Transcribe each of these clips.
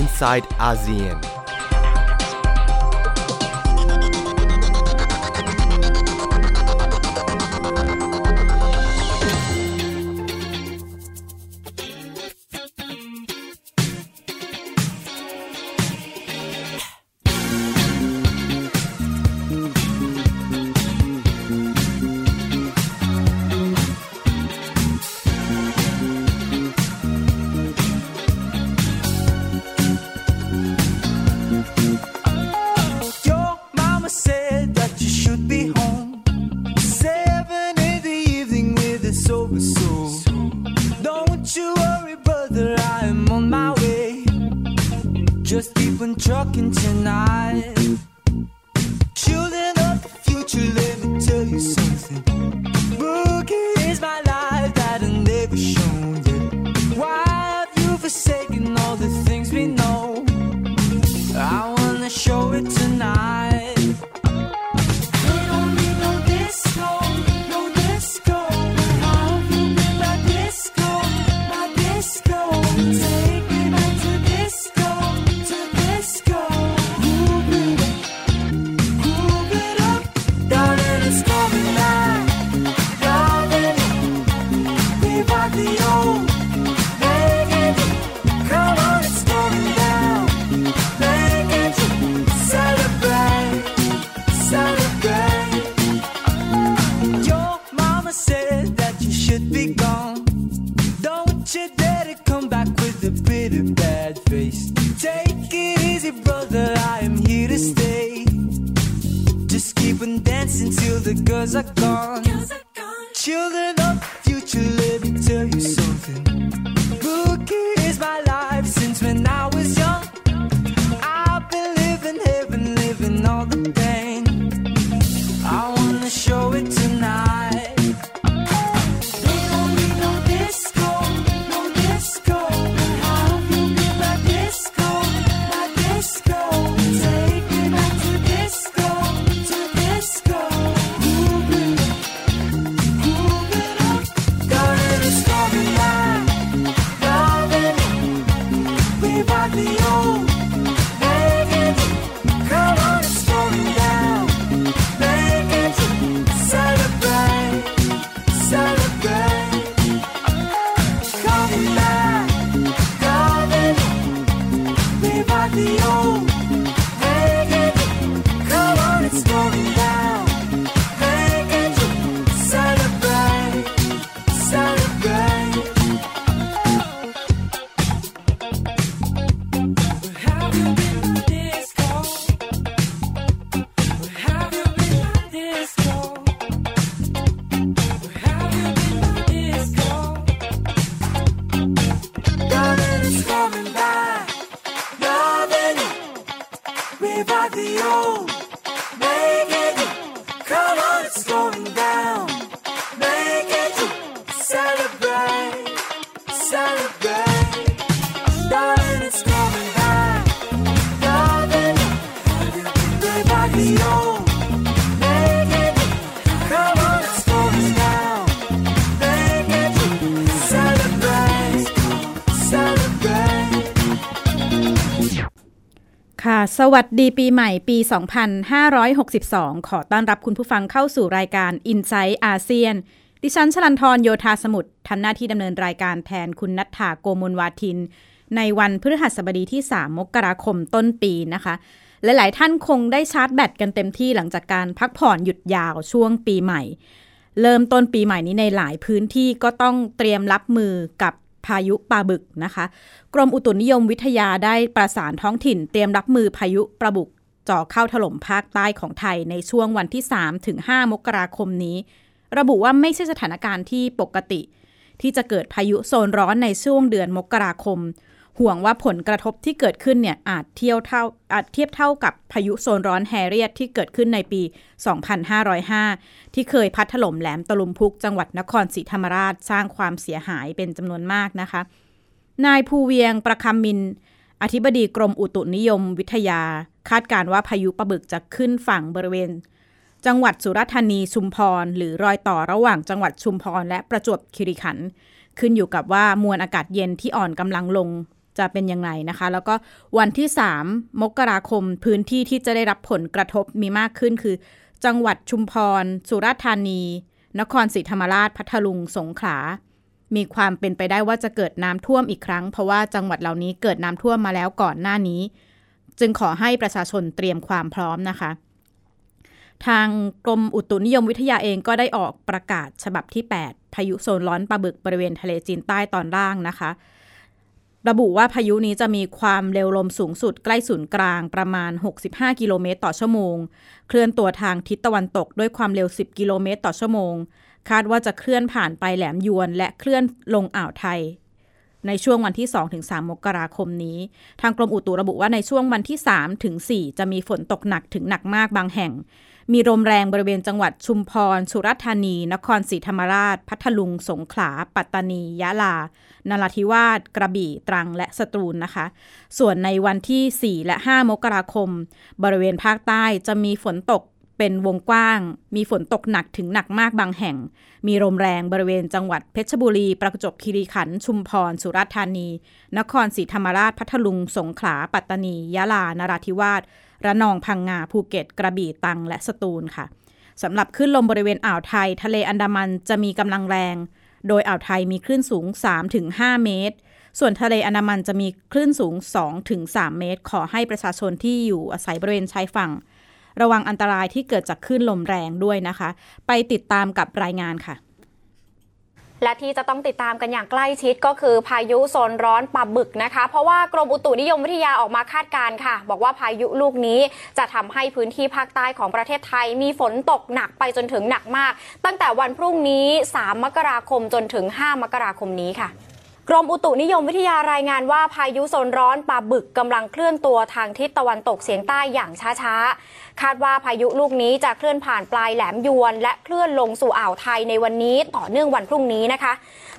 inside ASEAN. girls are gone. Children ค่ะ สวัสดีปีใหม่ปี 2562 ขอต้อนรับคุณผู้ฟังเข้าสู่รายการ i n s i ซต์อาเซียน ดิฉันชลันทรโยธาสมุทรทำหน้าที่ดำเนินรายการแทนคุณนัทธาโกมลวาทิน ในวันพฤหัสบดีที่ 3 มกราคมต้นปีนะคะหลายๆท่านคงได้ชาร์จแบตกันเต็มที่หลังจากการพักผ่อนหยุดยาวช่วงปีใหม่ เริ่มต้นปีใหม่นี้ในหลายพื้นที่ก็ต้องเตรียมรับมือกับพายุปลาบึกนะคะ กรมอุตุนิยมวิทยาได้ประสานท้องถิ่น เตรียมรับมือพายุปลาบึกจ่อเข้าถล่มภาคใต้ของไทยในช่วงวันที่ 3 ถึง 5 มกราคมนี้ ระบุว่าไม่ใช่สถานการณ์ที่ปกติ ที่จะเกิดพายุโซนร้อนในช่วงเดือนมกราคม ห่วงว่าผลกระทบที่เกิดขึ้นเนี่ยอาจเทียบเท่าอาจเทียบเท่ากับพายุโซนร้อนแฮเรียตที่เกิดขึ้นในปี 2505 ที่เคยพัดถล่มแหลมตะลุมพุกจังหวัดนครศรีธรรมราชสร้างความเสียหายเป็นจำนวนมากนะคะ นายภูเวียงประคำมินอธิบดีกรมอุตุนิยมวิทยา คาดการณ์ว่าพายุปะบึกจะขึ้นฝั่งบริเวณ จังหวัดสุราษฎร์ธานีชุมพร หรือรอยต่อระหว่างจังหวัดชุมพร และประจวบคีรีขันธ์ขึ้นอยู่กับว่ามวลอากาศเย็นที่อ่อนกำลังลงจะเป็นยังไงนะคะ แล้วก็วันที่ 3 มกราคมพื้นที่ที่จะได้รับผลกระทบมีมากขึ้นคือ จังหวัดชุมพร สุราษฎร์ธานี นครศรีธรรมราชพัทลุงสงขลา มีความเป็นไปได้ว่าจะเกิดน้ำท่วมอีกครั้ง เพราะว่าจังหวัดเหล่านี้เกิดน้ำท่วมมาแล้วก่อนหน้านี้ จึงขอให้ประชาชนเตรียมความพร้อมนะคะ ทางกรมอุตุนิยมวิทยาเองก็ได้ออกประกาศฉบับที่ 8 พายุโซนร้อนปลาบึกบริเวณทะเลจีนใต้ตอนล่างนะคะ ระบุว่าพายุนี้จะมีความเร็วลมสูงสุดใกล้ศูนย์กลางประมาณ 65 กิโลเมตรต่อชั่วโมง เคลื่อนตัวทางทิศตะวันตกด้วยความเร็ว 10 กิโลเมตรต่อชั่วโมง คาดว่าจะเคลื่อนผ่านไปแหลมยวน และเคลื่อนลงอ่าวไทยในช่วงวันที่ 2-3 มกราคมนี้ ทางกรมอุตุระบุว่าในช่วงวันที่ 3-4 จะมีฝนตกหนักถึงหนักมากบางแห่ง มีลมแรงบริเวณจังหวัดชุมพร สุราษฎร์ธานี นครศรีธรรมราช พัทลุง สงขลา ปัตตานี ยะลา นราธิวาส กระบี่ ตรัง และสตูลนะคะ ส่วนในวันที่ 4 และ 5 มกราคม บริเวณภาคใต้จะมีฝนตกเป็นวงกว้าง มีฝนตกหนักถึงหนักมากบางแห่ง มีลมแรงบริเวณจังหวัดเพชรบุรี ประจวบคีรีขันธ์ ชุมพร สุราษฎร์ธานี นครศรีธรรมราช พัทลุง สงขลา ปัตตานี ยะลา นราธิวาส ระนองพังงาภูเก็ต กระบี่ตังและสตูลค่ะสำหรับคลื่นลมบริเวณอ่าวไทย ทะเลอันดามันจะมีกำลังแรง โดยอ่าวไทยมีคลื่นสูง 3-5 เมตร ส่วนทะเลอันดามันจะมีคลื่นสูง 2-3 เมตร ขอให้ประชาชนที่อยู่อาศัยบริเวณชายฝั่ง ระวังอันตรายที่เกิดจากคลื่นลมแรงด้วยนะคะ ไปติดตามกับรายงานค่ะ และที่จะต้องติดตามกันอย่างใกล้ชิดก็คือพายุโซนร้อนปลาบึกนะคะ เพราะว่ากรมอุตุนิยมวิทยาออกมาคาดการณ์ค่ะ บอกว่าพายุลูกนี้จะทำให้พื้นที่ภาคใต้ของประเทศไทยมีฝนตกหนักไปจนถึงหนักมาก ตั้งแต่วันพรุ่งนี้ 3 มกราคมจนถึง 5 มกราคมนี้ค่ะ กรมอุตุนิยมวิทยารายงานว่าพายุโซนร้อนปลาบึกกำลังเคลื่อนตัวทางทิศตะวันตกเฉียงใต้อย่างช้าๆ คาดว่าพายุลูกนี้จะเคลื่อนผ่านปลายแหลมยวน และเคลื่อนลงสู่อ่าวไทยในวันนี้ต่อเนื่องวันพรุ่งนี้นะคะ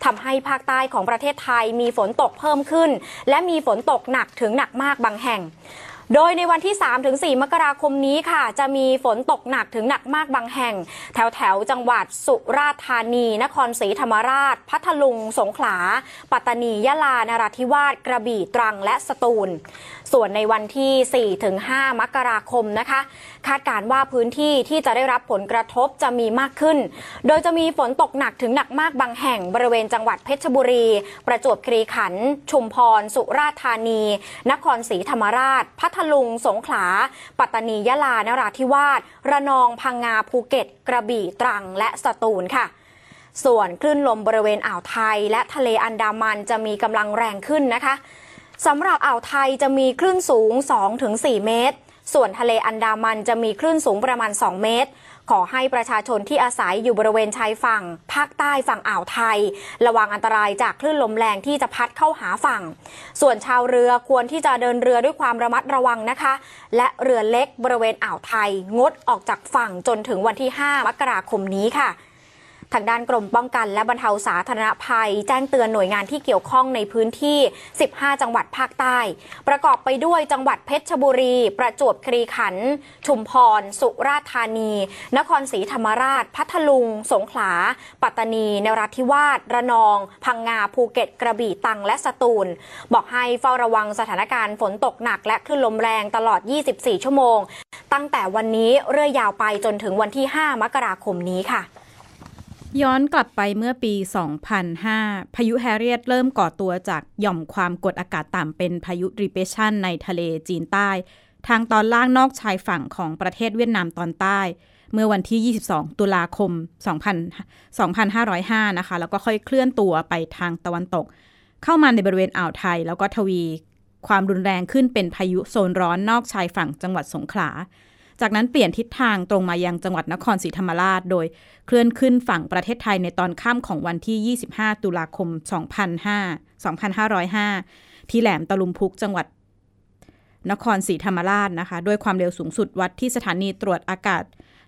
ทำให้ภาคใต้ของประเทศไทยมีฝนตกเพิ่มขึ้น และมีฝนตกหนักถึงหนักมากบางแห่ง โดยในวันที่ 3-4 มกราคมนี้ค่ะ จะมีฝนตกหนักถึงหนักมากบางแห่ง แถวแถวจังหวัดสุราษฎร์ธานี นครศรีธรรมราช พัทลุง สงขลา ปัตตานี ยะลา นราธิวาส กระบี่ ตรัง และสตูล ส่วนในวันที่ 4-5 มกราคมนะคะ คาดการณ์ว่าพื้นที่ที่จะได้รับผลกระทบจะมีมากขึ้น โดยจะมีฝนตกหนักถึงหนักมากบางแห่งบริเวณจังหวัดเพชรบุรี ประจวบคีรีขันธ์ชุมพร สุราษฎร์ธานี นครศรีธรรมราช พัทลุง สงขลา ปัตตานียะลานราธิวาส ระนอง พังงา ภูเก็ต กระบี่ ตรัง และสตูลค่ะส่วนคลื่นลมบริเวณอ่าวไทย และทะเลอันดามันจะมีกำลังแรงขึ้นนะคะ สำหรับอ่าวไทยจะมีคลื่นสูง 2-4 เมตร ส่วนทะเลอันดามันจะมีคลื่นสูงประมาณ 2 เมตร ขอให้ประชาชนที่อาศัยอยู่บริเวณชายฝั่ง ภาคใต้ฝั่งอ่าวไทย ระวังอันตรายจากคลื่นลมแรงที่จะพัดเข้าหาฝั่ง ส่วนชาวเรือควรที่จะเดินเรือด้วยความระมัดระวังนะคะ และเรือเล็กบริเวณอ่าวไทย งดออกจากฝั่งจนถึงวันที่ 5 มกราคมนี้ค่ะ ทางด้านกรมป้องกัน และบรรเทาสาธารณภัย แจ้งเตือนหน่วยงานที่เกี่ยวข้องในพื้นที่ 15 จังหวัดภาคใต้ ประกอบไปด้วยจังหวัดเพชรบุรี ประจวบคีรีขันธ์ชุมพร สุราษฎร์ธานี นครศรีธรรมราช พัทลุง สงขลา ปัตตานี นราธิวาส ระนอง พังงา ภูเก็ต กระบี่ตัง และสตูล บอกให้เฝ้าระวังสถานการณ์ฝนตกหนัก และคลื่นลมแรงตลอด 24 ชั่วโมง ตั้งแต่วันนี้เรื่อยยาวไปจนถึงวันที่ 5 มกราคมนี้ค่ะ ย้อนกลับไปเมื่อปี 2005 พายุแฮเรียตเริ่มก่อตัวจากหย่อมความกดอากาศต่ำเป็นพายุรีเปชันในทะเลจีนใต้ ทางตอนล่างนอกชายฝั่งของประเทศเวียดนามตอนใต้ เมื่อวันที่ 22 ตุลาคม2000 2505 นะคะ แล้วก็ค่อยเคลื่อนตัวไปทางตะวันตก เข้ามาในบริเวณอ่าวไทย แล้วก็ทวีความรุนแรงขึ้นเป็นพายุโซนร้อนนอกชายฝั่งจังหวัดสงขลา จากนั้นเปลี่ยนทิศทางตรงมายังจังหวัดนครศรีธรรมราช โดยเคลื่อนขึ้นฝั่งประเทศไทยในตอนค่ำของวันที่ 25 ตุลาคม 2005 2505 ที่แหลมตะลุมพุกจังหวัดนครศรีธรรมราชนะคะ ด้วยความเร็วสูงสุดวัดที่สถานีตรวจอากาศ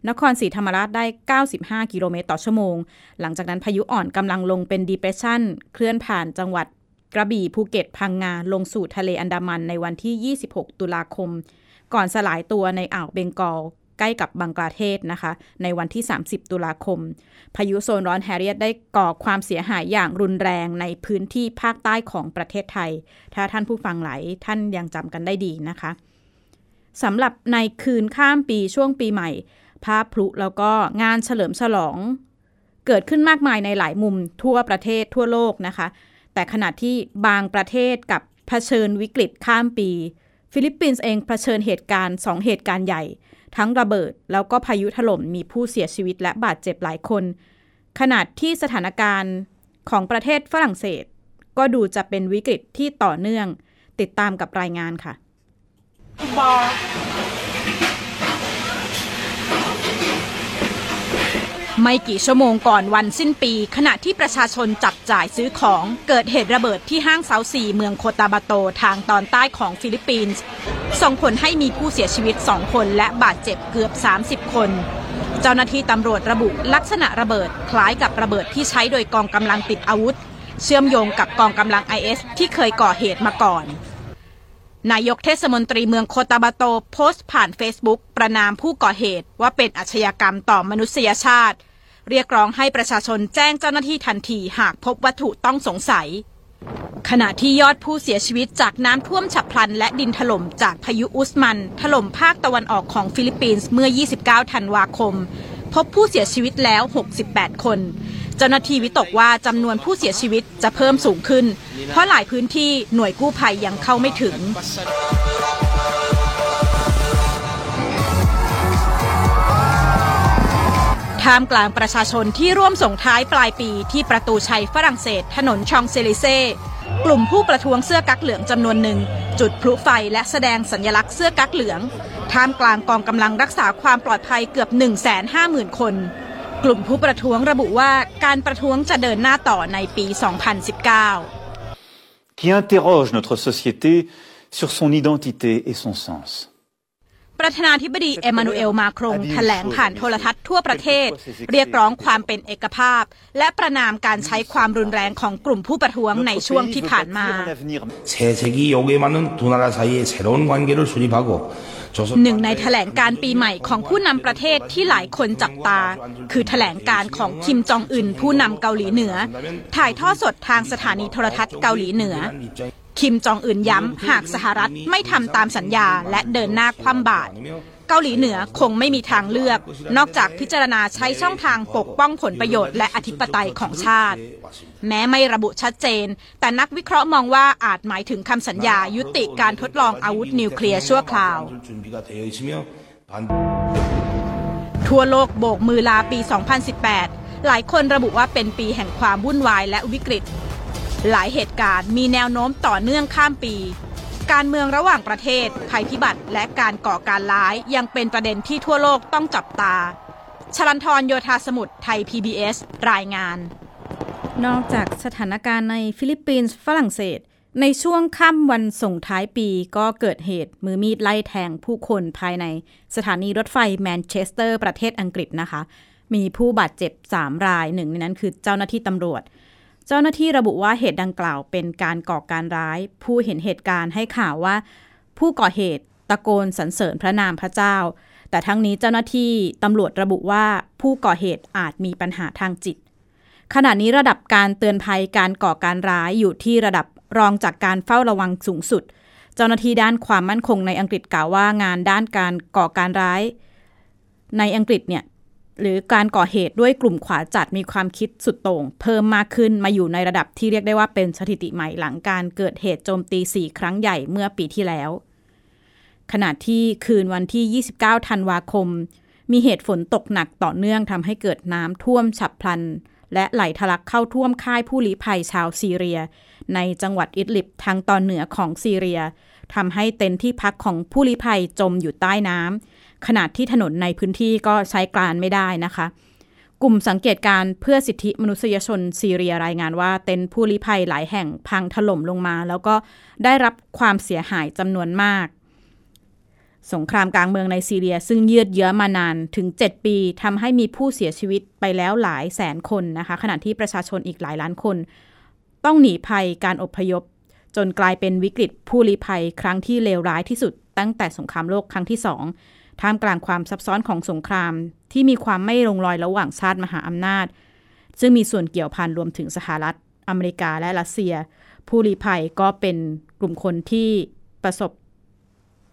นครศรีธรรมราชได้ 95 กิโลเมตรต่อชั่วโมง หลังจากนั้นพายุอ่อนกำลังลงเป็น depression เคลื่อนผ่านจังหวัดกระบี่ภูเก็ตพังงาลงสู่ทะเลอันดามันในวันที่ 26 ตุลาคม ก่อนสลายตัวในอ่าวเบงกอลใกล้กับบังกลาเทศนะคะ ในวันที่ 30 ตุลาคม พายุโซนร้อนแฮร์ริเอตได้ก่อความเสียหายอย่างรุนแรงในพื้นที่ภาคใต้ของประเทศไทย ถ้าท่านผู้ฟังหลายท่านยังจำกันได้ดีนะคะสำหรับในคืนข้ามปีช่วงปีใหม่ ภาพพลุแล้วก็งานเฉลิมฉลอง เกิดขึ้นมากมายในหลายมุมทั่วประเทศทั่วโลกนะคะ แต่ขณะที่บางประเทศกลับเผชิญวิกฤตข้ามปี ฟิลิปปินส์เองเผชิญเหตุการณ์สองเหตุการณ์ใหญ่ ทั้งระเบิดแล้วก็พายุถล่มมีผู้เสียชีวิตและบาดเจ็บหลายคนขณะที่สถานการณ์ของประเทศฝรั่งเศส ก็ดูจะเป็นวิกฤตที่ต่อเนื่องติดตามกับรายงานค่ะ ไม่กี่ชั่วโมงก่อนวันสิ้นปี ขณะที่ประชาชนจับจ่ายซื้อของ เกิดเหตุระเบิดที่ห้างเซาซีเมืองโคตาบาโตทางตอนใต้ของฟิลิปปินส์ส่งผลให้มีผู้เสียชีวิต 2 คนและบาดเจ็บเกือบ 30 คน เจ้าหน้าที่ตำรวจระบุลักษณะระเบิด คล้ายกับระเบิดที่ใช้โดยกองกำลังติดอาวุธ เชื่อมโยงกับกองกำลัง IS ที่เคยก่อเหตุมาก่อนนายกเทศมนตรีเมืองโคตาบาโตโพสต์ผ่าน Facebook ประณามผู้ก่อเหตุว่าเป็นอาชญากรรมต่อมนุษยชาติ เรียกร้องให้ประชาชนแจ้งเจ้าหน้าที่ทันทีหากพบวัตถุต้องสงสัย ขณะที่ยอดผู้เสียชีวิตจากน้ำท่วมฉับพลัน และดินถล่มจากพายุอุสมัน ถล่มภาคตะวันออกของฟิลิปปินส์เมื่อ 29 ธันวาคม พบผู้เสียชีวิตแล้ว 68 คนเจ้าหน้าที่วิตกว่าจำนวนผู้เสียชีวิตจะเพิ่มสูงขึ้น เพราะหลายพื้นที่หน่วยกู้ภัยยังเข้าไม่ถึง ท่ามกลางประชาชนที่ร่วมส่งท้ายปลายปีที่ประตูชัยฝรั่งเศส ถนนชองเซลิเซ่กลุ่มผู้ประท้วงเสื้อกั๊กเหลืองจำนวนหนึ่ง จุดพลุไฟและแสดงสัญลักษณ์เสื้อกั๊กเหลือง ท่ามกลางกองกำลังรักษาความปลอดภัยเกือบ 150,000 คน กลุ่มผู้ประท้วงระบุว่าการประท้วงจะเดินหน้าต่อในปี 2019 qui interroge notre société sur son identité et son sens. ประธานาธิบดีเอมานูเอลมาครงแถลงผ่านโทรทัศน์ทั่วประเทศ เรียกร้องความเป็นเอกภาพ และประนามการใช้ความรุนแรงของกลุ่มผู้ประท้วงในช่วงที่ผ่านมาหนึ่งในแถลงการปีใหม่ของผู้นำประเทศที่หลายคนจับตา คือแถลงการของคิมจองอึนผู้นำเกาหลีเหนือ ถ่ายทอดสดทางสถานีโทรทัศน์เกาหลีเหนือ คิมจองอึนย้ำ หากสหรัฐไม่ทำตามสัญญาและเดินหน้าคว่ำบาตรเกาหลีเหนือคงไม่มีทางเลือก นอกจากพิจารณาใช้ช่องทางปกป้องผลประโยชน์และอธิปไตยของชาติ แม้ไม่ระบุชัดเจน แต่นักวิเคราะห์มองว่าอาจหมายถึงคำสัญญายุติการทดลองอาวุธนิวเคลียร์ชั่วคราว ทั่วโลกโบกมือลาปี 2018 หลายคนระบุว่าเป็นปีแห่งความวุ่นวายและวิกฤต หลายเหตุการณ์มีแนวโน้มต่อเนื่องข้ามปี การเมืองระหว่างประเทศ ภัยพิบัติ และการก่อการร้ายยังเป็นประเด็นที่ทั่วโลกต้องจับตา ชลันธรโยธาสมุทรไทย PBS รายงาน นอกจากสถานการณ์ในฟิลิปปินส์ฝรั่งเศส ในช่วงค่ำวันส่งท้ายปีก็เกิดเหตุมือมีดไล่แทงผู้คนภายในสถานีรถไฟแมนเชสเตอร์ประเทศอังกฤษนะคะ มีผู้บาดเจ็บ 3 รายหนึ่งในนั้นคือเจ้าหน้าที่ตำรวจ เจ้าหน้าที่ระบุว่าเหตุดังกล่าวเป็นการก่อการร้าย ผู้เห็นเหตุการณ์ให้ข่าวว่า ผู้ก่อเหตุตะโกนสรรเสริญพระนามพระเจ้า แต่ทั้งนี้เจ้าหน้าที่ตำรวจระบุว่าผู้ก่อเหตุอาจมีปัญหาทางจิต ขณะนี้ระดับการเตือนภัยการก่อการร้ายอยู่ที่ระดับรองจากการเฝ้าระวังสูงสุด เจ้าหน้าที่ด้านความมั่นคงในอังกฤษกล่าวว่างานด้านการก่อการร้าย ในอังกฤษเนี่ย หรือการก่อเหตุด้วยกลุ่มขวาจัดมีความคิดสุดโต่ง เพิ่มมากขึ้นมาอยู่ในระดับที่เรียกได้ว่าเป็นสถิติใหม่หลังการเกิดเหตุโจมตี 4 ครั้งใหญ่เมื่อปีที่แล้ว ขณะที่คืนวันที่ 29 ธันวาคม มีเหตุฝนตกหนักต่อเนื่องทำให้เกิดน้ำท่วมฉับพลัน และไหลทะลักเข้าท่วมค่ายผู้ลี้ภัยชาวซีเรีย ในจังหวัดอิดลิบทางตอนเหนือของซีเรีย ทำให้เต็นท์ที่พักของผู้ลี้ภัยจมอยู่ใต้น้ำขนาดที่ถนนในพื้นที่ก็ใช้การไม่ได้นะคะ กลุ่มสังเกตการเพื่อสิทธิมนุษยชนซีเรียรายงานว่า เต็นท์ผู้ลี้ภัยหลายแห่งพังถล่มลงมา แล้วก็ได้รับความเสียหายจำนวนมากสงครามกลางเมืองในซีเรียซึ่งยืดเยื้อมานานถึง 7 ปีทำให้มีผู้เสียชีวิตไปแล้วหลายแสนคนนะคะขณะที่ประชาชนอีกหลายล้านคน ต้องหนีภัยการอพยพ จนกลายเป็นวิกฤตผู้ลี้ภัยครั้งที่เลวร้ายที่สุด ตั้งแต่สงครามโลกครั้งที่สองท่ามกลางความซับซ้อนของสงคราม ที่มีความไม่ลงรอยระหว่างชาติมหาอำนาจ ซึ่งมีส่วนเกี่ยวพันรวมถึงสหรัฐ อเมริกาและรัสเซีย ผู้ลี้ภัยก็เป็นกลุ่มคนที่ประสบ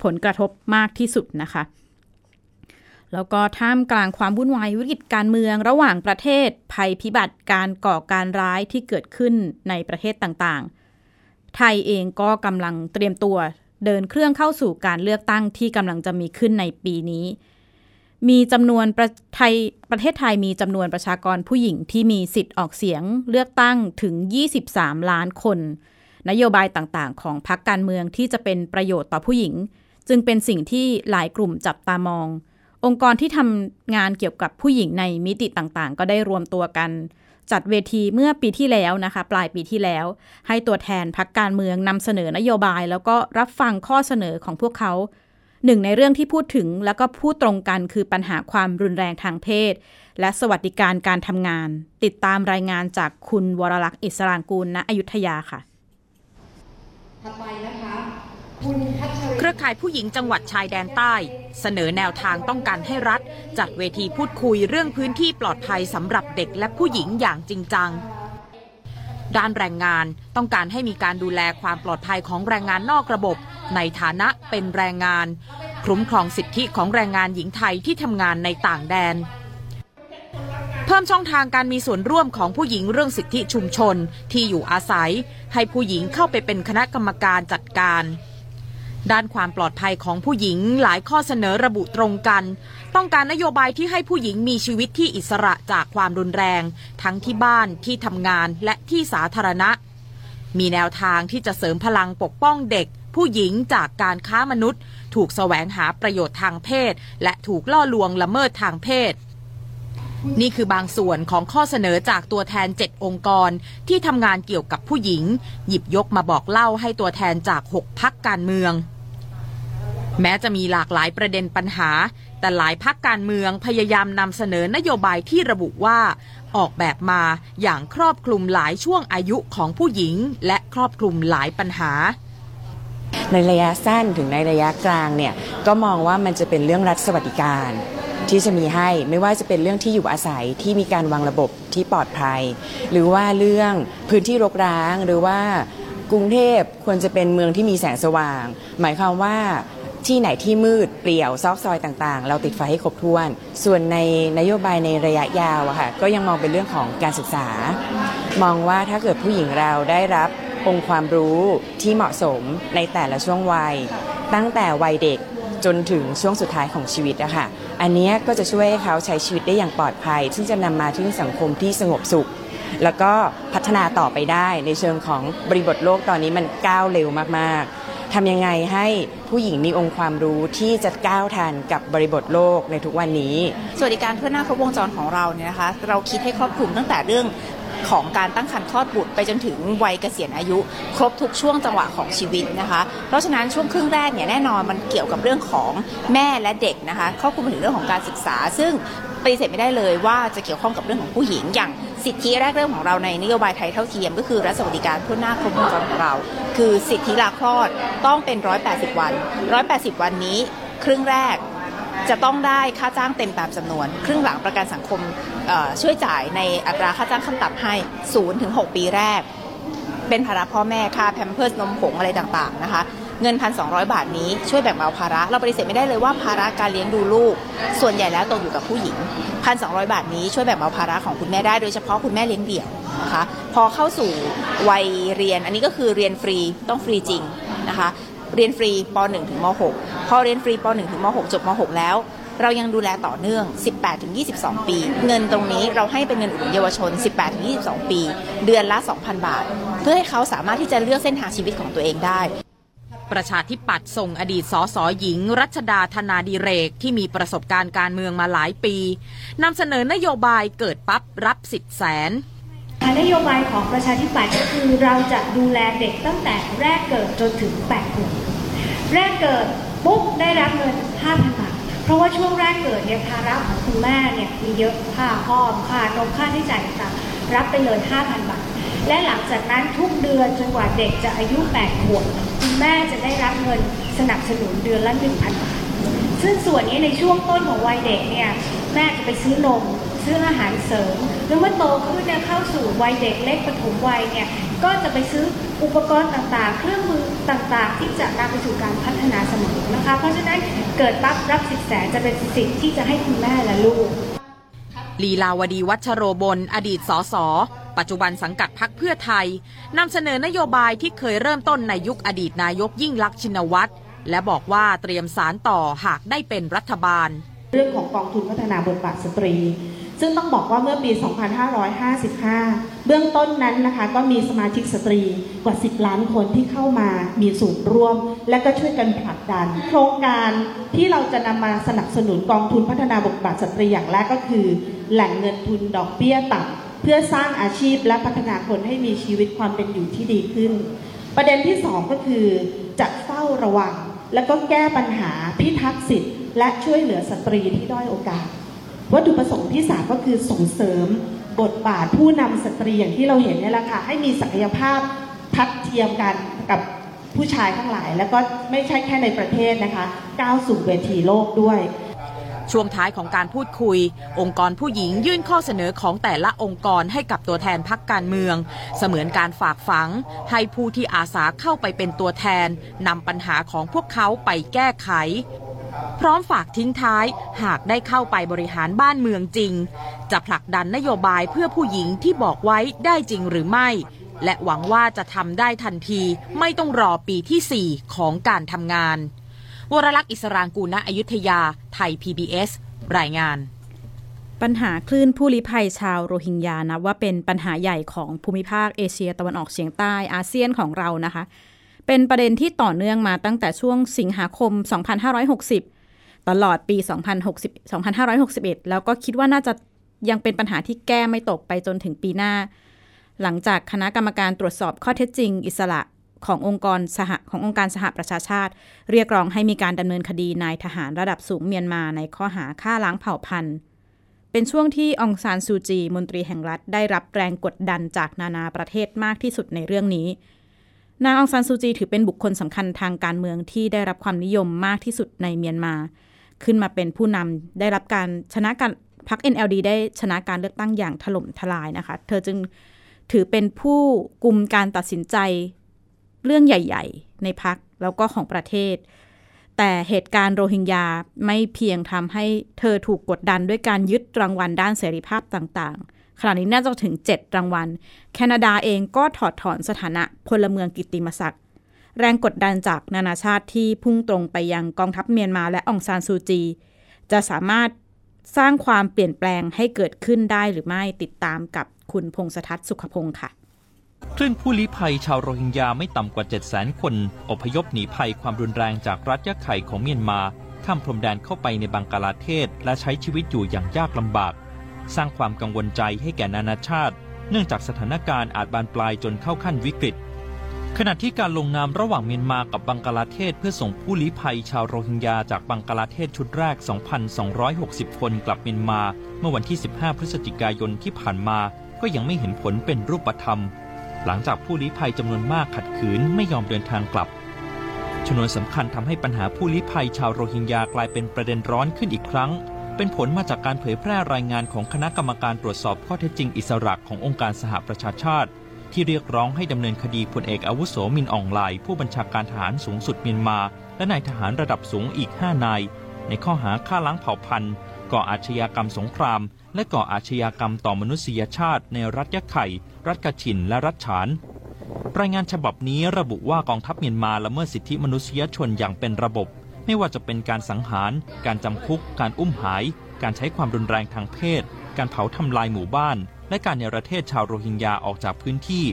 ผลกระทบมากที่สุดนะคะ แล้วก็ท่ามกลางความวุ่นวายวิกฤตการเมืองระหว่างประเทศภัยพิบัติการก่อการร้ายที่เกิดขึ้นในประเทศต่างๆ ไทยเองก็กำลังเตรียมตัวเดินเครื่องเข้าสู่การเลือกตั้งที่กำลังจะมีขึ้นในปีนี้ มีจำนวนประไทยประเทศไทยมีจำนวนประชากรผู้หญิงที่มีสิทธิ์ออกเสียงเลือกตั้งถึง 23 ล้านคน นโยบายต่างๆ ของพรรคการเมืองที่จะเป็นประโยชน์ต่อผู้หญิง จึงเป็นสิ่งที่หลายกลุ่มจับตามอง องค์กรที่ทำงานเกี่ยวกับผู้หญิงในมิติต่างๆ ก็ได้รวมตัวกัน จัดเวทีเมื่อปีที่แล้วนะคะ ปลายปีที่แล้ว ให้ตัวแทนพักการเมืองนำเสนอนโยบาย แล้วก็รับฟังข้อเสนอของพวกเขาหนึ่งในเรื่องที่พูดถึงแล้วก็พูดตรงกันคือปัญหาความรุนแรงทางเพศ และสวัสดิการการทำงาน ติดตามรายงานจากคุณวรลักษณ์อิสรางกูลณอยุธยาค่ะทไปนะคะ เครือข่ายผู้หญิงจังหวัดชายแดนใต้ เสนอแนวทางต้องการให้รัฐ จัดเวทีพูดคุยเรื่องพื้นที่ปลอดภัยสำหรับเด็กและผู้หญิงอย่างจริงจัง ด้านแรงงานต้องการให้มีการดูแลความปลอดภัยของแรงงานนอกระบบ ในฐานะเป็นแรงงาน คุ้มครองสิทธิของแรงงานหญิงไทยที่ทำงานในต่างแดนเพิ่มช่องทางการมีส่วนร่วมของผู้หญิงเรื่องสิทธิชุมชนที่อยู่อาศัย ให้ผู้หญิงเข้าไปเป็นคณะกรรมการจัดการ ด้านความปลอดภัยของผู้หญิงหลายข้อเสนอระบุตรงกัน ต้องการนโยบายที่ให้ผู้หญิงมีชีวิตที่อิสระจากความรุนแรง ทั้งที่บ้านที่ทำงานและที่สาธารณะ มีแนวทางที่จะเสริมพลังปกป้องเด็ก ผู้หญิงจากการค้ามนุษย์ ถูกแสวงหาประโยชน์ทางเพศ และถูกล่อลวงละเมิดทางเพศ นี่คือบางส่วนของข้อเสนอจากตัวแทน 7 องค์กร ที่ทำงานเกี่ยวกับผู้หญิง หยิบยกมาบอกเล่าให้ตัวแทนจาก 6 พักการเมือง แม้จะมีหลากหลายประเด็นปัญหา แต่หลายพักการเมืองพยายามนำเสนอนโยบายที่ระบุว่า ออกแบบมาอย่างครอบคลุมหลายช่วงอายุของผู้หญิง และครอบคลุมหลายปัญหาในระยะสั้นถึงในระยะกลางเนี่ยก็มองว่ามันจะเป็นเรื่องรัฐสวัสดิการ ที่จะมีให้ ไม่ว่าจะเป็นเรื่องที่อยู่อาศัยที่มีการวางระบบที่ปลอดภัย หรือว่าเรื่องพื้นที่รกร้าง หรือว่ากรุงเทพควรจะเป็นเมืองที่มีแสงสว่าง หมายความว่าที่ไหนที่มืดเปลี่ยวซอกซอยต่างๆ เราติดไฟให้ครบถ้วน ส่วนในนโยบายในระยะยาวอะค่ะก็ยังมองเป็นเรื่องของการศึกษา มองว่าถ้าเกิดผู้หญิงเราได้รับองค์ความรู้ที่เหมาะสมในแต่ละช่วงวัย ตั้งแต่วัยเด็ก จนถึงช่วงสุดท้ายของชีวิตอะค่ะ อันนี้ก็จะช่วยให้เขาใช้ชีวิตได้อย่างปลอดภัย ซึ่งจะนำมาถึงสังคมที่สงบสุข แล้วก็พัฒนาต่อไปได้ในเชิงของบริบทโลกตอนนี้มันก้าวเร็วมากๆทำยังไงให้ผู้หญิงมีองค์ความรู้ที่จะก้าวทันกับบริบทโลกในทุกวันนี้ สวัสดิการเพื่อหน้าครบวงจรของเราเนี่ยนะคะ เราคิดให้ครอบคลุมตั้งแต่เรื่อง ของการตั้งครรภ์คลอดบุตรไปจนถึงวัยเกษียณอายุ ครบทุกช่วงจังหวะของชีวิตนะคะ เพราะฉะนั้นช่วงครึ่งแรกเนี่ยแน่นอนมันเกี่ยวกับเรื่องของแม่และเด็กนะคะครอบคลุมถึงเรื่องของการศึกษา ซึ่งปฏิเสธไม่ได้เลยว่าจะเกี่ยวข้องกับเรื่องของผู้หญิงอย่างสิทธิแรกเริ่มของเราในนโยบายไทยเท่าเทียม ก็คือรัฐสวัสดิการทั่วหน้าครบวงจรของเรา คือสิทธิลาคลอดต้องเป็น 180 วัน 180 วันนี้ ครึ่งแรก จะต้องได้ค่าจ้างเต็มตามจำนวน ครึ่งหลังประกันสังคมช่วยจ่ายในอัตราค่าจ้างขั้นต่ำให้0ถึง6ปีแรก เป็นภาระพ่อแม่ค่าแพมเพิร์สนมผงอะไรต่างๆนะคะเงิน 1,200 บาทนี้ช่วยแบ่งเบาภาระ เราปฏิเสธไม่ได้เลยว่าภาระการเลี้ยงดูลูก ส่วนใหญ่แล้วตกอยู่กับผู้หญิง 1,200 บาทนี้ช่วยแบ่งเบาภาระของคุณแม่ได้โดยเฉพาะคุณแม่เลี้ยงเดี่ยวนะคะพอเข้าสู่วัยเรียนอันนี้ก็คือเรียนฟรีต้องฟรีจริงนะคะเรียนฟรีป .1 ถึงม .6 พอเรียนฟรีป .1 ถึงม .6 จบม .6 แล้ว เรายังดูแลต่อเนื่อง 18ถึง22 ปี เงินตรงนี้เราให้เป็นเงินอุดหนุนเยาวชน 18ถึง22 ปี เดือนละ 2,000 บาท เพื่อให้เขาสามารถที่จะเลือกเส้นทางชีวิตของตัวเองได้ประชาธิปัตย์ส่งอดีตสสหญิง รัชดาธนาดิเรกที่มีประสบการณ์การเมืองมาหลายปีนำเสนอนโยบายเกิดปั๊บรับสิทธิ์แสนนโยบายของประชาธิปัตย์ก็คือเราจะดูแลเด็กตั้งแต่แรกเกิดจนถึง8ขวบแรกเกิด ปุ๊บได้รับเงิน5,000บาทเพราะว่าช่วงแรกเกิดเนี่ยภาระของคุณแม่เนี่ยมีเยอะค่าห้อมค่านมค่าที่จ่ายต่างรับไปเลย 5,000 บาท และหลังจากนั้นทุกเดือนจนกว่าเด็กจะอายุ8ขวบคุณแม่จะได้รับเงินสนับสนุนเดือนละ1,000บาทซึ่งส่วนนี้ในช่วงต้นของวัยเด็กเนี่ยแม่จะไปซื้อนม ซื้ออาหารเสริมแล้วเมื่อโตขึ้นเนี่ยเข้าสู่วัยเด็กเล็กปฐมวัยเนี่ยก็จะไปซื้ออุปกรณ์ต่างๆ เครื่องมือต่างๆ ที่จะนำไปสู่การพัฒนาสมองนะคะ เพราะฉะนั้นเกิดปั๊บรับสิทธิ์แสนจะเป็นสิทธิ์ที่จะให้คุณแม่และลูก ลีลาวดีวัชโรบลอดีตสสปัจจุบันสังกัดพักเพื่อไทยนำเสนอนโยบายที่เคยเริ่มต้นในยุคอดีตนายกยิ่งลักษณ์ชินวัตรและบอกว่าเตรียมสานต่อหากได้เป็นรัฐบาล เรื่องของกองทุนพัฒนาบทบาทสตรี ซึ่งต้องบอกว่าเมื่อปี 2555 เบื้องต้นนั้นนะคะก็มีสมาชิกสตรีกว่า 10 ล้านคนที่เข้ามามีส่วนร่วม และก็ช่วยกันผลักดัน โครงการที่เราจะนำมาสนับสนุนกองทุนพัฒนาบทบาทสตรีอย่างแรกก็คือ แหล่งเงินทุนดอกเบี้ยต่ำเพื่อสร้างอาชีพและพัฒนาคนให้มีชีวิตความเป็นอยู่ที่ดีขึ้น ประเด็นที่สองก็คือจะเฝ้าระวัง และก็แก้ปัญหาพิทักษ์สิทธิ์และช่วยเหลือสตรีที่ด้อยโอกาส วัตถุประสงค์ที่สามก็คือส่งเสริมบทบาทผู้นำสตรีอย่างที่เราเห็นเนี่ยแหละค่ะให้มีศักยภาพทัดเทียมกันกับผู้ชายทั้งหลาย แล้วก็ไม่ใช่แค่ในประเทศนะคะ ก้าวสู่เวทีโลกด้วยช่วงท้ายของการพูดคุย องค์กรผู้หญิงยื่นข้อเสนอของแต่ละองค์กรให้กับตัวแทนพักการเมือง เสมือนการฝากฝัง ให้ผู้ที่อาสาเข้าไปเป็นตัวแทนนำปัญหาของพวกเขาไปแก้ไข พร้อมฝากทิ้งท้ายหากได้เข้าไปบริหารบ้านเมืองจริง จะผลักดันนโยบายเพื่อผู้หญิงที่บอกไว้ได้จริงหรือไม่ และหวังว่าจะทำได้ทันทีไม่ต้องรอปีที่ 4 ของการทำงาน วรลักษณ์อิสรางกูณอยุธยา ไทย PBS รายงานปัญหาคลื่นผู้ลี้ภัยชาวโรฮิงญานับว่าเป็นปัญหาใหญ่ของภูมิภาคเอเชียตะวันออกเฉียงใต้อาเซียนของเรานะคะ เป็นประเด็นที่ต่อเนื่องมาตั้งแต่ช่วงสิงหาคม 2560 ตลอดปี 2060 2561 แล้วก็คิดว่าน่าจะยังเป็นปัญหาที่แก้ไม่ตกไปจนถึงปีหน้า หลังจากคณะกรรมการตรวจสอบข้อเท็จจริง อิสระขององค์กรสหขององค์การสหประชาชาติ เรียกร้องให้มีการดำเนินคดีนายทหารระดับสูงเมียนมาในข้อหาฆ่าล้างเผ่าพันธุ์ เป็นช่วงที่องซานซูจี มนตรีแห่งรัฐได้รับแรงกดดันจากนานาประเทศมากที่สุดในเรื่องนี้ นางองซานซูจีถือเป็นบุคคลสำคัญทางการเมืองที่ได้รับความนิยมมากที่สุดในเมียนมา ขึ้นมาเป็นผู้นำได้รับการชนะการพรรค NLD ได้ชนะการเลือกตั้งอย่างถล่มทลายนะคะ เธอจึงถือเป็นผู้กลุ่มการตัดสินใจเรื่องใหญ่ ๆ ในพักแล้วก็ของประเทศ แต่เหตุการณ์โรฮิงญาไม่เพียงทำให้เธอถูกกดดันด้วยการยึดรางวัลด้านเสรีภาพต่างๆ ขณะนี้น่าจะถึง 7 รางวัล แคนาดาเองก็ถอดถอนสถานะพลเมืองกิตติมศักดิ์แรงกดดันจากนานาชาติที่พุ่งตรงไปยังกองทัพเมียนมาและองซานซูจี จะสามารถสร้างความเปลี่ยนแปลงให้เกิดขึ้นได้หรือไม่ติดตามกับคุณพงษทัศน์สุขพงศ์ค่ะคลื่นผู้ลี้ภัยชาวโรฮิงญาไม่ต่ำกว่า 7 0 0 0 0 0 คน อพยพหนีภัยความรุนแรงจากรัฐยะไข่ของเมียนมา ข้ามพรมแดนเข้าไปในบังกลาเทศ และใช้ชีวิตอยู่อย่างยากลำบาก สร้างความกังวลใจให้แก่นานาชาติ เนื่องจากสถานการณ์อาจบานปลายจนเข้าขั้นวิกฤต ขณะที่การลงนามระหว่างเมียนมากับบังกลาเทศเพื่อส่งผู้ลี้ภัยชาวโรฮิงญาจากบังกลาเทศชุดแรก 2,260 คนกลับเมียนมา เมื่อวันที่ 15 พฤศจิกายนที่ผ่านมาก็ยังไม่เห็นผลเป็นรูปธรรม หลังจากผู้ลี้ภัยจำนวนมากขัดขืนไม่ยอมเดินทางกลับชนวนสำคัญทำให้ปัญหาผู้ลี้ภัยชาวโรฮิงญากลายเป็นประเด็นร้อนขึ้นอีกครั้ง เป็นผลมาจากการเผยแพร่รายงานของคณะกรรมการตรวจสอบข้อเท็จจริงอิสระขององค์การสหประชาชาติ ที่เรียกร้องให้ดำเนินคดีพลเอกอาวุโสมินอองไลผู้บัญชาการทหารสูงสุดเมียนมา และนายทหารระดับสูงอีก 5 นาย ในข้อหาฆ่าล้างเผ่าพันธุ์ ก่ออาชญากรรมสงคราม และก่ออาชญากรรมต่อมนุษยชาติ ในรัฐยะไข่ รัฐกะชินและรัฐฉานรายงานฉบับนี้ระบุว่ากองทัพเมียนมาละเมิดสิทธิมนุษยชนอย่างเป็นระบบ ไม่ว่าจะเป็นการสังหาร การจำคุก การอุ้มหาย การใช้ความรุนแรงทางเพศ การเผาทำลายหมู่บ้าน และการเนรเทศชาวโรฮิงญาออกจากพื้นที่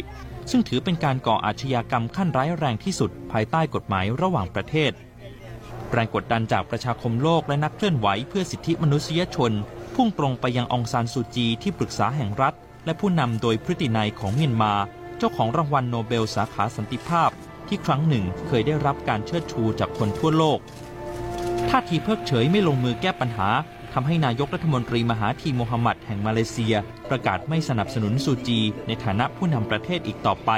ซึ่งถือเป็นการก่ออาชญากรรมขั้นร้ายแรงที่สุด ภายใต้กฎหมายระหว่างประเทศ แรงกดดันจากประชาคมโลกและนักเคลื่อนไหวเพื่อสิทธิมนุษยชน พุ่งตรงไปยังองซานซูจีที่ปรึกษาแห่งรัฐ และผู้นำโดยพฤตินัยของเมียนมา เจ้าของรางวัลโนเบลสาขาสันติภาพที่ครั้งหนึ่งเคยได้รับการเชิดชูจากคนทั่วโลก ท่าทีเพิกเฉยไม่ลงมือแก้ปัญหาทำให้นายกรัฐมนตรีมหาธีโมฮัมหมัดแห่งมาเลเซีย ประกาศไม่สนับสนุนซูจี ในฐานะผู้นำประเทศอีกต่อไป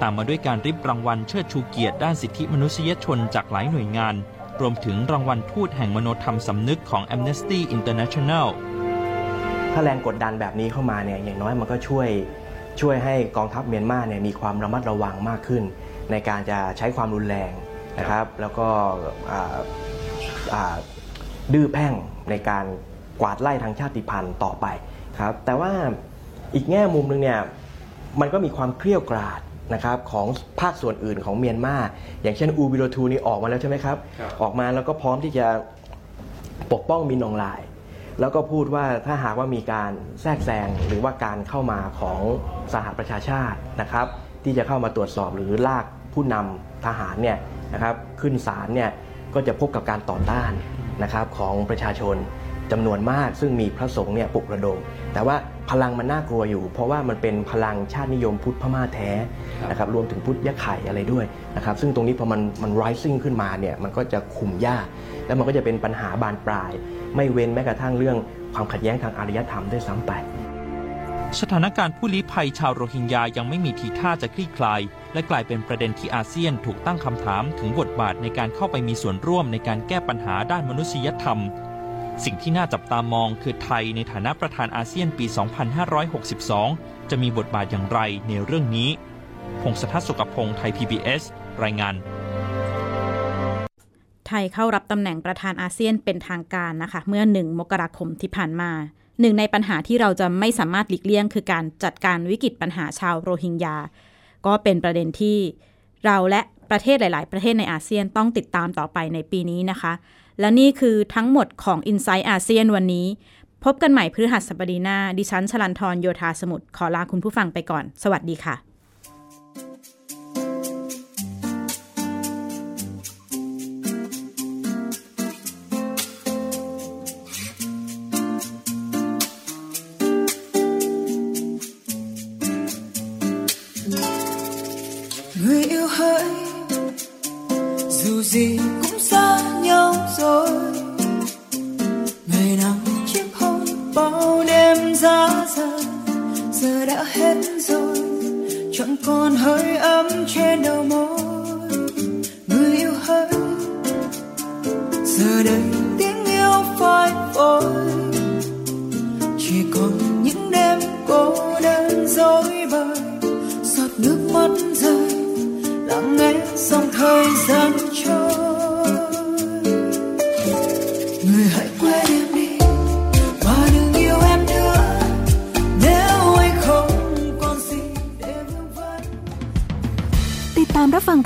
ตามมาด้วยการริบรางวัลเชิดชูเกียรติด้านสิทธิมนุษยชนจากหลายหน่วยงาน รวมถึงรางวัลทูตแห่งมโนธรรมสำนึกของ Amnesty International ถ้าแรงกดดันแบบนี้เข้ามาเนี่ยอย่างน้อยมันก็ช่วยช่วยให้กองทัพเมียนมาเนี่ยมีความระมัดระวังมากขึ้น ในการจะใช้ความรุนแรงนะครับ แล้วก็ ดื้อแพ่งในการกวาดไล่ทางชาติพันธุ์ต่อไปครับแต่ว่าอีกแง่มุมหนึ่งเนี่ยมันก็มีความเครียวกราดนะครับของภาคส่วนอื่นของเมียนมา อย่างเช่นอูบิโรทูนี่ออกมาแล้วใช่ไหมครับ ออกมาแล้วก็พร้อมที่จะปกป้องมินอองไลน์แล้วก็พูดว่าถ้าหากว่ามีการแทรกแซงหรือว่าการเข้ามาของสหประชาชาตินะครับที่จะเข้ามาตรวจสอบหรือลากผู้นำทหารเนี่ยนะครับขึ้นศาลเนี่ย ก็จะพบกับการต่อต้านนะครับของประชาชนจำนวนมาก ซึ่งมีพระสงฆ์เนี่ยปลุกระดม แต่ว่าพลังมันน่ากลัวอยู่ เพราะว่ามันเป็นพลังชาตินิยมพุทธพม่าแท้นะครับรวมถึงพุทธยะไข่อะไรด้วยนะครับซึ่งตรงนี้พอมันมัน rising ขึ้นมาเนี่ยมันก็จะคุมยาก แล้วมันก็จะเป็นปัญหาบานปลาย ไม่เว้นแม้กระทั่งเรื่องความขัดแย้งทางอารยธรรมด้วยซ้ำไปสถานการณ์ผู้ลี้ภัยชาวโรฮิงญายังไม่มีทีท่าจะคลี่คลาย และกลายเป็นประเด็นที่อาเซียนถูกตั้งคำถามถึงบทบาทในการเข้าไปมีส่วนร่วมในการแก้ปัญหาด้านมนุษยธรรม สิ่งที่น่าจับตามองคือไทยในฐานะประธานอาเซียนปี 2562 จะมีบทบาทอย่างไรในเรื่องนี้ พงศธรสุกพงศ์ไทย PBS รายงานไทยเข้ารับตำแหน่งประธานอาเซียนเป็นทางการนะคะ เมื่อหนึ่งมกราคมที่ผ่านมาหนึ่งในปัญหาที่เราจะไม่สามารถหลีกเลี่ยง คือการจัดการวิกฤตปัญหาชาวโรฮิงญา ก็เป็นประเด็นที่เราและประเทศหลาย ๆ ประเทศในอาเซียนต้องติดตามต่อไปในปีนี้นะคะ และนี่คือทั้งหมดของ i n s i ซต์อาเซียนวันนี้ พบกันใหม่พฤหัสบดีหน้า ดิฉันชลันทรโยธาสมุทรขอลาคุณผู้ฟังไปก่อน สวัสดีค่ะ giá rời giờ đã hết rồi. Chẳng còn hơi ấm trên đầu môi, người yêu hỡi giờ đây tiếng yêu phai phôi, chỉ còn những đêm cô đơn dối bời. Giọt nước mắt rơi, lặng nghe dòng thời gian